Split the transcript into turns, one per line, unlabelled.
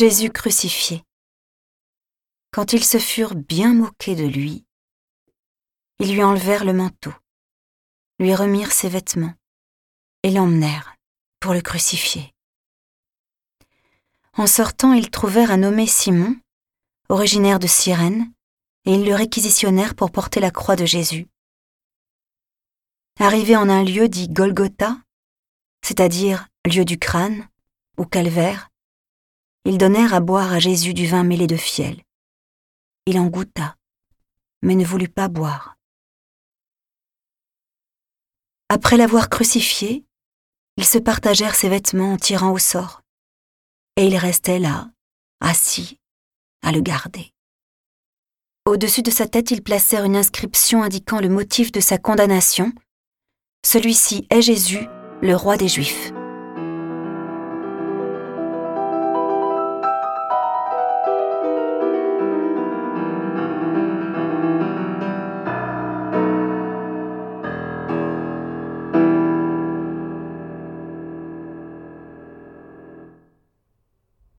Jésus crucifié. Quand ils se furent bien moqués de lui, ils lui enlevèrent le manteau, lui remirent ses vêtements et l'emmenèrent pour le crucifier. En sortant, ils trouvèrent un nommé Simon, originaire de Cyrène, et ils le réquisitionnèrent pour porter la croix de Jésus. Arrivés en un lieu dit Golgotha, c'est-à-dire lieu du crâne, ou calvaire, ils donnèrent à boire à Jésus du vin mêlé de fiel. Il en goûta, mais ne voulut pas boire. Après l'avoir crucifié, ils se partagèrent ses vêtements en tirant au sort, et il restait là, assis, à le garder. Au-dessus de sa tête, ils placèrent une inscription indiquant le motif de sa condamnation. Celui-ci est Jésus, le roi des Juifs.